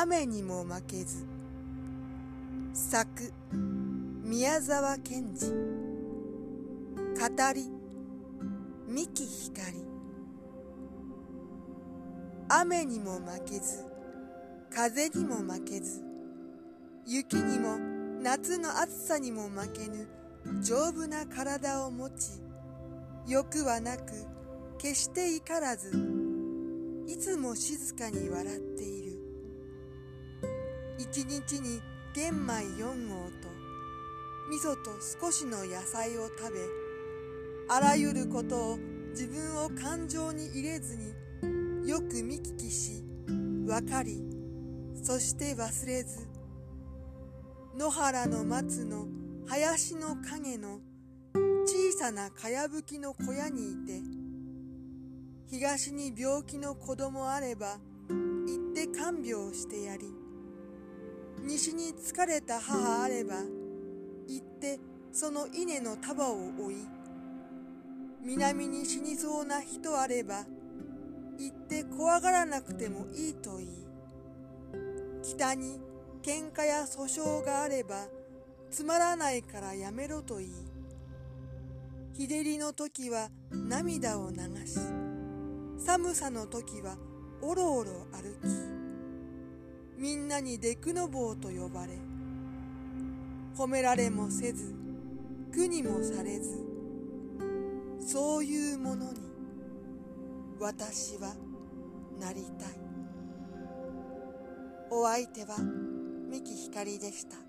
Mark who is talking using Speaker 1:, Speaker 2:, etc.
Speaker 1: 雨にも負けず作宮沢賢治語り三木ひかり。雨にも負けず風にも負けず雪にも夏の暑さにも負けぬ丈夫な体を持ち欲はなく決して怒らずいつも静かに笑っている。一日に玄米4合と味噌と少しの野菜を食べあらゆることを自分を感情に入れずによく見聞きし分かりそして忘れず野原の松の林の影の小さなかやぶきの小屋にいて東に病気の子供あれば行って看病してやり西に疲れた母あれば行ってその稲の束を追い南に死にそうな人あれば行って怖がらなくてもいいといい。北に喧嘩や訴訟があればつまらないからやめろといい。日照りの時は涙を流し寒さの時はおろおろ歩きみんなにデクノボーと呼ばれ褒められもせず苦にもされずそういうものに私はなりたい。お相手は三木ひかりでした。